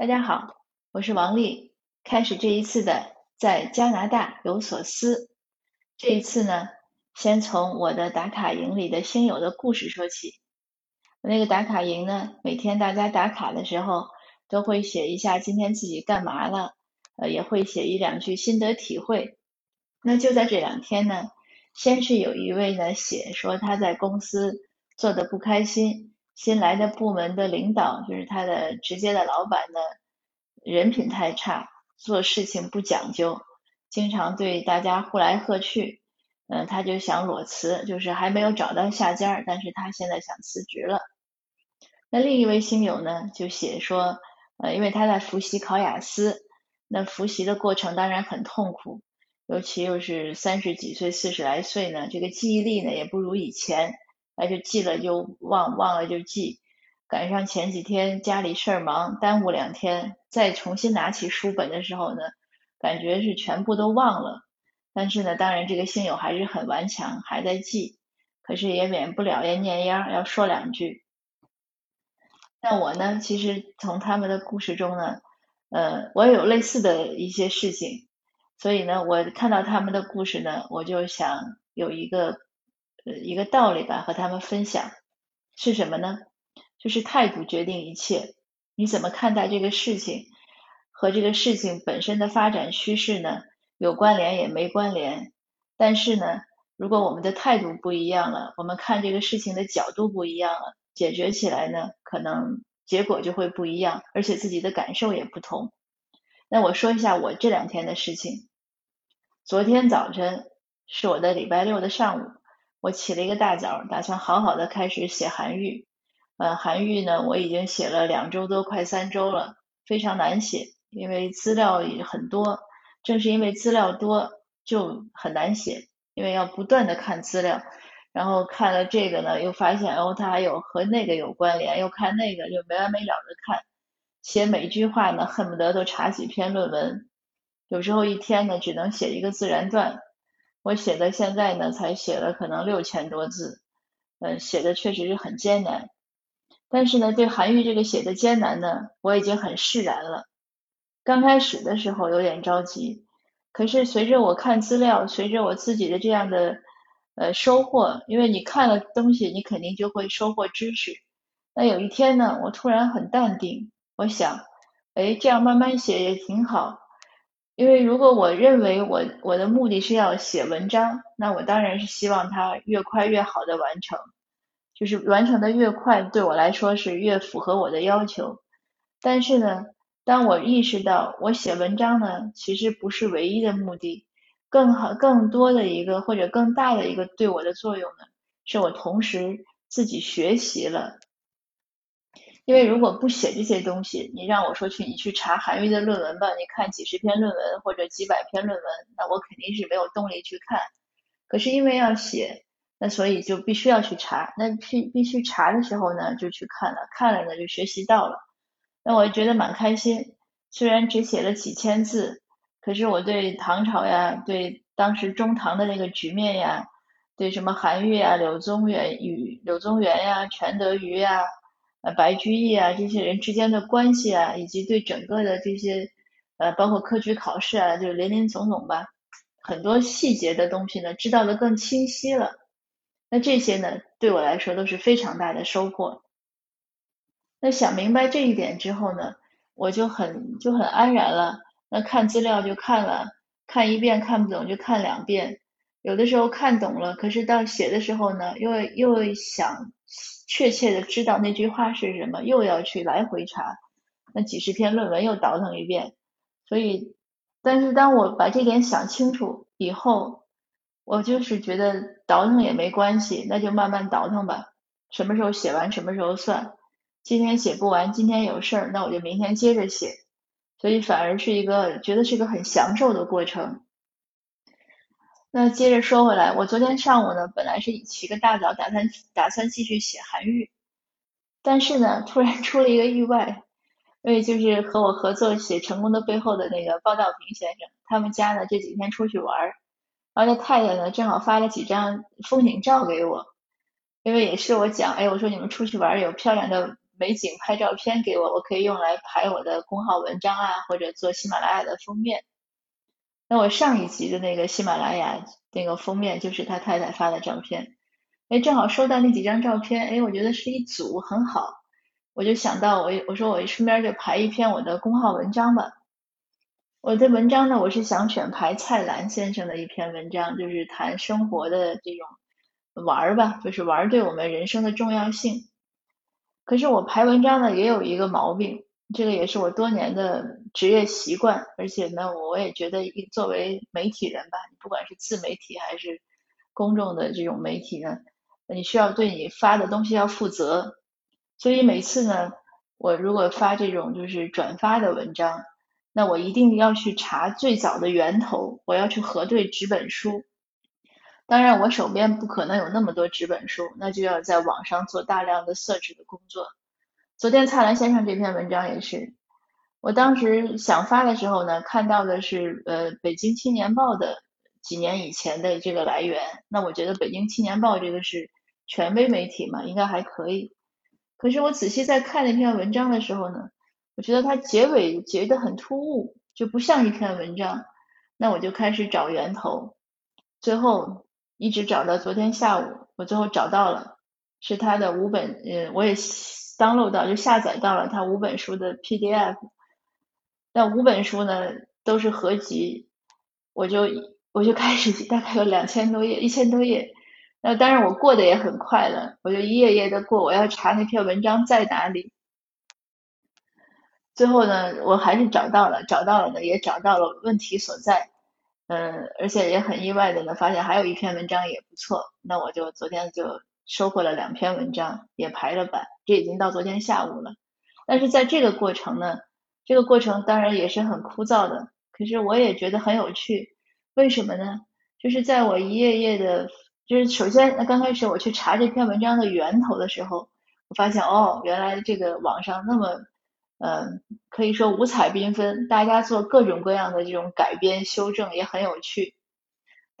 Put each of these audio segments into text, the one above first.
大家好，我是王丽。开始这一次的在加拿大有所思。这一次呢，先从我的打卡营里的星友的故事说起。那个打卡营呢，每天大家打卡的时候都会写一下今天自己干嘛了，呃，也会写一两句心得体会。那就在这两天呢，先是有一位呢写说他在公司做的不开心。新来的部门的领导，就是他的直接的老板呢，人品太差，做事情不讲究，经常对大家呼来喝去，嗯，他就想裸辞，就是还没有找到下家，但是他现在想辞职了。那另一位星友呢，就写说，呃，因为他在复习考雅思，那复习的过程当然很痛苦，尤其又是三十几岁、四十来岁呢，这个记忆力呢也不如以前。那就记了就忘，忘了就记。赶上前几天家里事儿忙，耽误两天，再重新拿起书本的时候呢，感觉是全部都忘了。但是呢，当然这个信友还是很顽强，还在记。可是也免不了要念秧，要说两句。那我呢，其实从他们的故事中呢，呃，我也有类似的一些事情，所以呢，我看到他们的故事呢，我就想有一个。一个道理吧，和他们分享是什么呢？就是态度决定一切。你怎么看待这个事情，和这个事情本身的发展趋势呢？有关联也没关联。但是呢，如果我们的态度不一样了，我们看这个事情的角度不一样了，解决起来呢，可能结果就会不一样，而且自己的感受也不同。那我说一下我这两天的事情。昨天早晨是我的礼拜六的上午。我起了一个大早，打算好好的开始写韩愈。呃，韩愈呢，我已经写了两周多，快三周了，非常难写，因为资料也很多。正是因为资料多，就很难写，因为要不断的看资料，然后看了这个呢，又发现哦，它还有和那个有关联，又看那个，就没完没了的看。写每句话呢，恨不得都查几篇论文，有时候一天呢，只能写一个自然段。我写的现在呢，才写了可能六千多字，嗯，写的确实是很艰难。但是呢，对韩愈这个写的艰难呢，我已经很释然了。刚开始的时候有点着急，可是随着我看资料，随着我自己的这样的呃收获，因为你看了东西，你肯定就会收获知识。那有一天呢，我突然很淡定，我想，哎，这样慢慢写也挺好。因为如果我认为我我的目的是要写文章，那我当然是希望它越快越好的完成，就是完成的越快，对我来说是越符合我的要求。但是呢，当我意识到我写文章呢，其实不是唯一的目的，更好更多的一个或者更大的一个对我的作用呢，是我同时自己学习了。因为如果不写这些东西，你让我说去，你去查韩愈的论文吧，你看几十篇论文或者几百篇论文，那我肯定是没有动力去看。可是因为要写，那所以就必须要去查。那必必须查的时候呢，就去看了，看了呢就学习到了。那我觉得蛮开心。虽然只写了几千字，可是我对唐朝呀，对当时中唐的那个局面呀，对什么韩愈啊、柳宗元与柳宗元呀、全德瑜呀。呃，白居易啊，这些人之间的关系啊，以及对整个的这些呃，包括科举考试啊，就是林林总总吧，很多细节的东西呢，知道的更清晰了。那这些呢，对我来说都是非常大的收获。那想明白这一点之后呢，我就很就很安然了。那看资料就看了，看一遍看不懂就看两遍。有的时候看懂了，可是到写的时候呢，又又想。确切的知道那句话是什么，又要去来回查，那几十篇论文又倒腾一遍，所以，但是当我把这点想清楚以后，我就是觉得倒腾也没关系，那就慢慢倒腾吧，什么时候写完什么时候算，今天写不完，今天有事儿，那我就明天接着写，所以反而是一个觉得是个很享受的过程。那接着说回来，我昨天上午呢，本来是起个大早，打算打算继续写韩愈，但是呢，突然出了一个意外，因为就是和我合作写《成功的背后》的那个包道平先生，他们家呢这几天出去玩儿，然后他太太呢正好发了几张风景照给我，因为也是我讲，哎，我说你们出去玩有漂亮的美景拍照片给我，我可以用来排我的公号文章啊，或者做喜马拉雅的封面。那我上一集的那个喜马拉雅那个封面就是他太太发的照片，哎，正好收到那几张照片，哎，我觉得是一组很好，我就想到我我说我顺便就排一篇我的公号文章吧。我的文章呢，我是想选排蔡澜先生的一篇文章，就是谈生活的这种玩儿吧，就是玩儿对我们人生的重要性。可是我排文章呢也有一个毛病，这个也是我多年的职业习惯，而且呢，我也觉得一作为媒体人吧，你不管是自媒体还是公众的这种媒体呢，你需要对你发的东西要负责。所以每次呢，我如果发这种就是转发的文章，那我一定要去查最早的源头，我要去核对纸本书。当然，我手边不可能有那么多纸本书，那就要在网上做大量的 search 的工作。昨天蔡澜先生这篇文章也是，我当时想发的时候呢，看到的是呃《北京青年报》的几年以前的这个来源，那我觉得《北京青年报》这个是权威媒体嘛，应该还可以。可是我仔细在看那篇文章的时候呢，我觉得它结尾结得很突兀，就不像一篇文章。那我就开始找源头，最后。一直找到昨天下午，我最后找到了，是他的五本，呃，我也 download 到，就下载到了他五本书的 PDF。那五本书呢，都是合集，我就我就开始，大概有两千多页，一千多页。那当然我过得也很快了，我就一页页的过，我要查那篇文章在哪里。最后呢，我还是找到了，找到了呢，也找到了问题所在。嗯，而且也很意外的呢，发现还有一篇文章也不错，那我就昨天就收获了两篇文章，也排了版，这已经到昨天下午了。但是在这个过程呢，这个过程当然也是很枯燥的，可是我也觉得很有趣。为什么呢？就是在我一页页的，就是首先刚开始我去查这篇文章的源头的时候，我发现哦，原来这个网上那么。嗯，可以说五彩缤纷，大家做各种各样的这种改编修正也很有趣。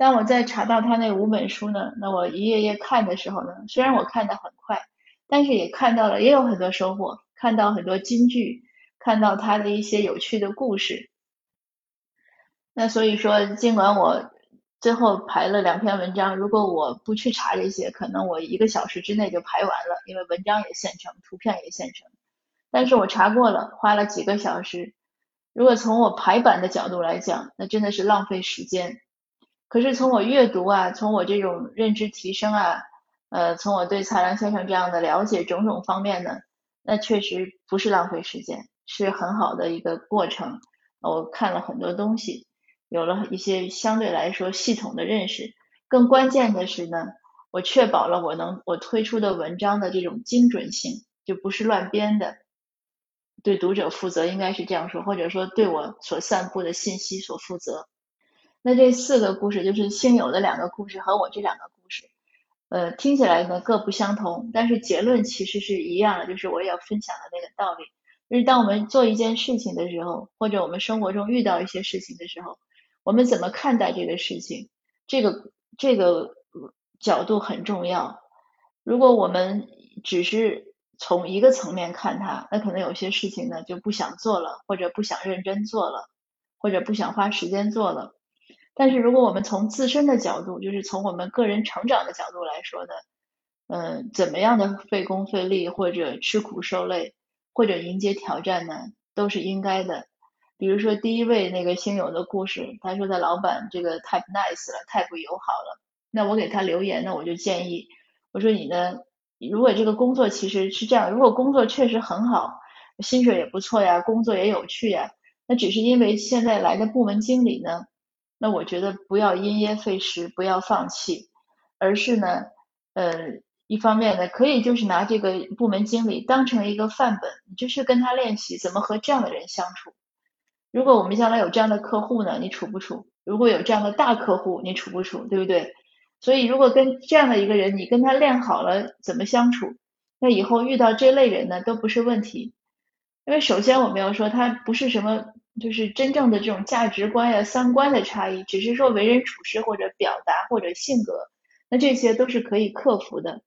当我在查到他那五本书呢，那我一页页看的时候呢，虽然我看的很快，但是也看到了也有很多收获，看到很多金句，看到他的一些有趣的故事。那所以说，尽管我最后排了两篇文章，如果我不去查这些，可能我一个小时之内就排完了，因为文章也现成，图片也现成。但是我查过了，花了几个小时。如果从我排版的角度来讲，那真的是浪费时间。可是从我阅读啊，从我这种认知提升啊，呃，从我对蔡澜先生这样的了解种种方面呢，那确实不是浪费时间，是很好的一个过程。我看了很多东西，有了一些相对来说系统的认识。更关键的是呢，我确保了我能我推出的文章的这种精准性，就不是乱编的。对读者负责，应该是这样说，或者说对我所散布的信息所负责。那这四个故事就是星友的两个故事和我这两个故事，呃，听起来呢各不相同，但是结论其实是一样的，就是我要分享的那个道理，就是当我们做一件事情的时候，或者我们生活中遇到一些事情的时候，我们怎么看待这个事情，这个这个角度很重要。如果我们只是从一个层面看它，那可能有些事情呢就不想做了，或者不想认真做了，或者不想花时间做了。但是如果我们从自身的角度，就是从我们个人成长的角度来说呢，嗯，怎么样的费工费力，或者吃苦受累，或者迎接挑战呢，都是应该的。比如说第一位那个星友的故事，他说他老板这个太不 nice 了，太不友好了。那我给他留言呢，我就建议，我说你呢？如果这个工作其实是这样，如果工作确实很好，薪水也不错呀，工作也有趣呀，那只是因为现在来的部门经理呢，那我觉得不要因噎废食，不要放弃，而是呢，呃，一方面呢，可以就是拿这个部门经理当成一个范本，你就是跟他练习怎么和这样的人相处。如果我们将来有这样的客户呢，你处不处？如果有这样的大客户，你处不处？对不对？所以，如果跟这样的一个人，你跟他练好了怎么相处，那以后遇到这类人呢，都不是问题。因为首先我们要说，他不是什么，就是真正的这种价值观呀、三观的差异，只是说为人处事或者表达或者性格，那这些都是可以克服的。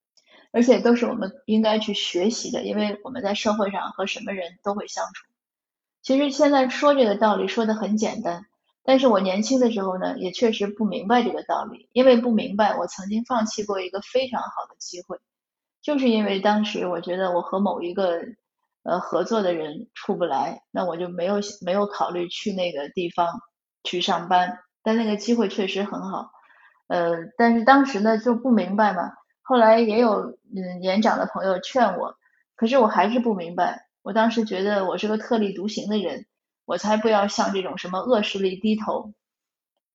而且都是我们应该去学习的，因为我们在社会上和什么人都会相处。其实现在说这个道理说的很简单，但是我年轻的时候呢，也确实不明白这个道理，因为不明白，我曾经放弃过一个非常好的机会，就是因为当时我觉得我和某一个呃合作的人出不来，那我就没有没有考虑去那个地方去上班，但那个机会确实很好，呃，但是当时呢就不明白嘛，后来也有嗯年长的朋友劝我，可是我还是不明白。我当时觉得我是个特立独行的人，我才不要向这种什么恶势力低头，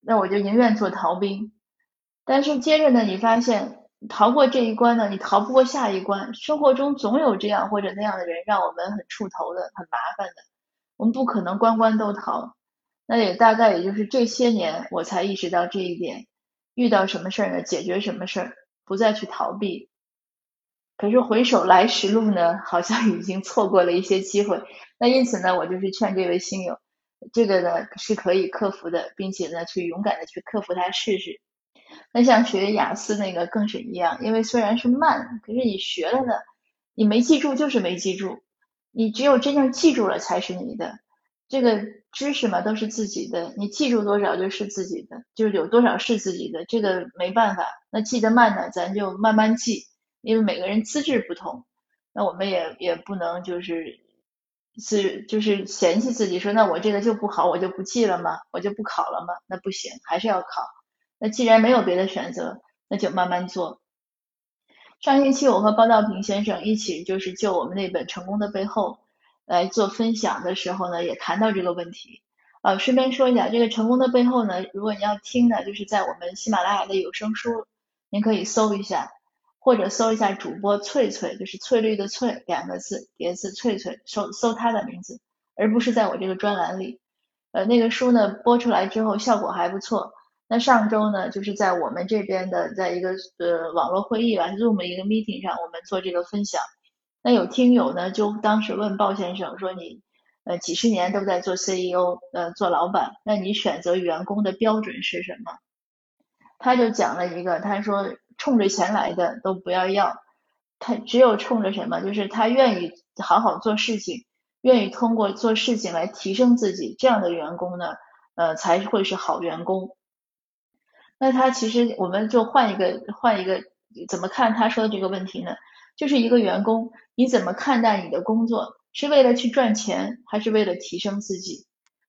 那我就宁愿做逃兵。但是接着呢，你发现逃过这一关呢，你逃不过下一关。生活中总有这样或者那样的人，让我们很触头的、很麻烦的。我们不可能关关都逃。那也大概也就是这些年，我才意识到这一点。遇到什么事儿呢？解决什么事儿，不再去逃避。可是回首来时路呢，好像已经错过了一些机会。那因此呢，我就是劝这位星友，这个呢是可以克服的，并且呢去勇敢的去克服它试试。那像学雅思那个更是一样，因为虽然是慢，可是你学了呢，你没记住就是没记住，你只有真正记住了才是你的。这个知识嘛都是自己的，你记住多少就是自己的，就是有多少是自己的，这个没办法。那记得慢呢，咱就慢慢记。因为每个人资质不同，那我们也也不能就是是就是嫌弃自己说那我这个就不好，我就不记了吗？我就不考了吗？那不行，还是要考。那既然没有别的选择，那就慢慢做。上星期我和包道平先生一起就是就我们那本《成功的背后》来做分享的时候呢，也谈到这个问题。呃，顺便说一下，这个《成功的背后》呢，如果你要听呢，就是在我们喜马拉雅的有声书，您可以搜一下。或者搜一下主播翠翠，就是翠绿的翠两个字叠字翠翠，搜搜他的名字，而不是在我这个专栏里。呃，那个书呢播出来之后效果还不错。那上周呢，就是在我们这边的，在一个呃网络会议吧，Zoom 一个 meeting 上，我们做这个分享。那有听友呢，就当时问鲍先生说：“你呃几十年都在做 CEO，呃做老板，那你选择员工的标准是什么？”他就讲了一个，他说。冲着钱来的都不要要，他只有冲着什么，就是他愿意好好做事情，愿意通过做事情来提升自己，这样的员工呢，呃，才会是好员工。那他其实我们就换一个换一个怎么看他说的这个问题呢？就是一个员工，你怎么看待你的工作？是为了去赚钱，还是为了提升自己？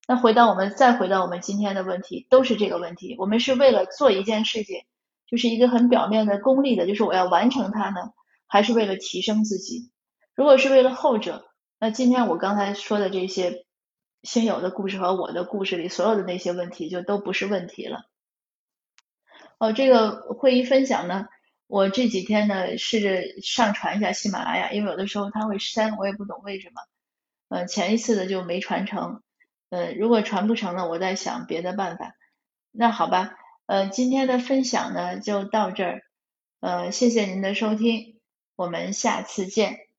那回到我们再回到我们今天的问题，都是这个问题，我们是为了做一件事情。就是一个很表面的功利的，就是我要完成它呢，还是为了提升自己？如果是为了后者，那今天我刚才说的这些新友的故事和我的故事里所有的那些问题就都不是问题了。哦，这个会议分享呢，我这几天呢试着上传一下喜马拉雅，因为有的时候它会删，我也不懂为什么。嗯，前一次的就没传成。嗯，如果传不成了，我在想别的办法。那好吧。呃，今天的分享呢就到这儿，呃，谢谢您的收听，我们下次见。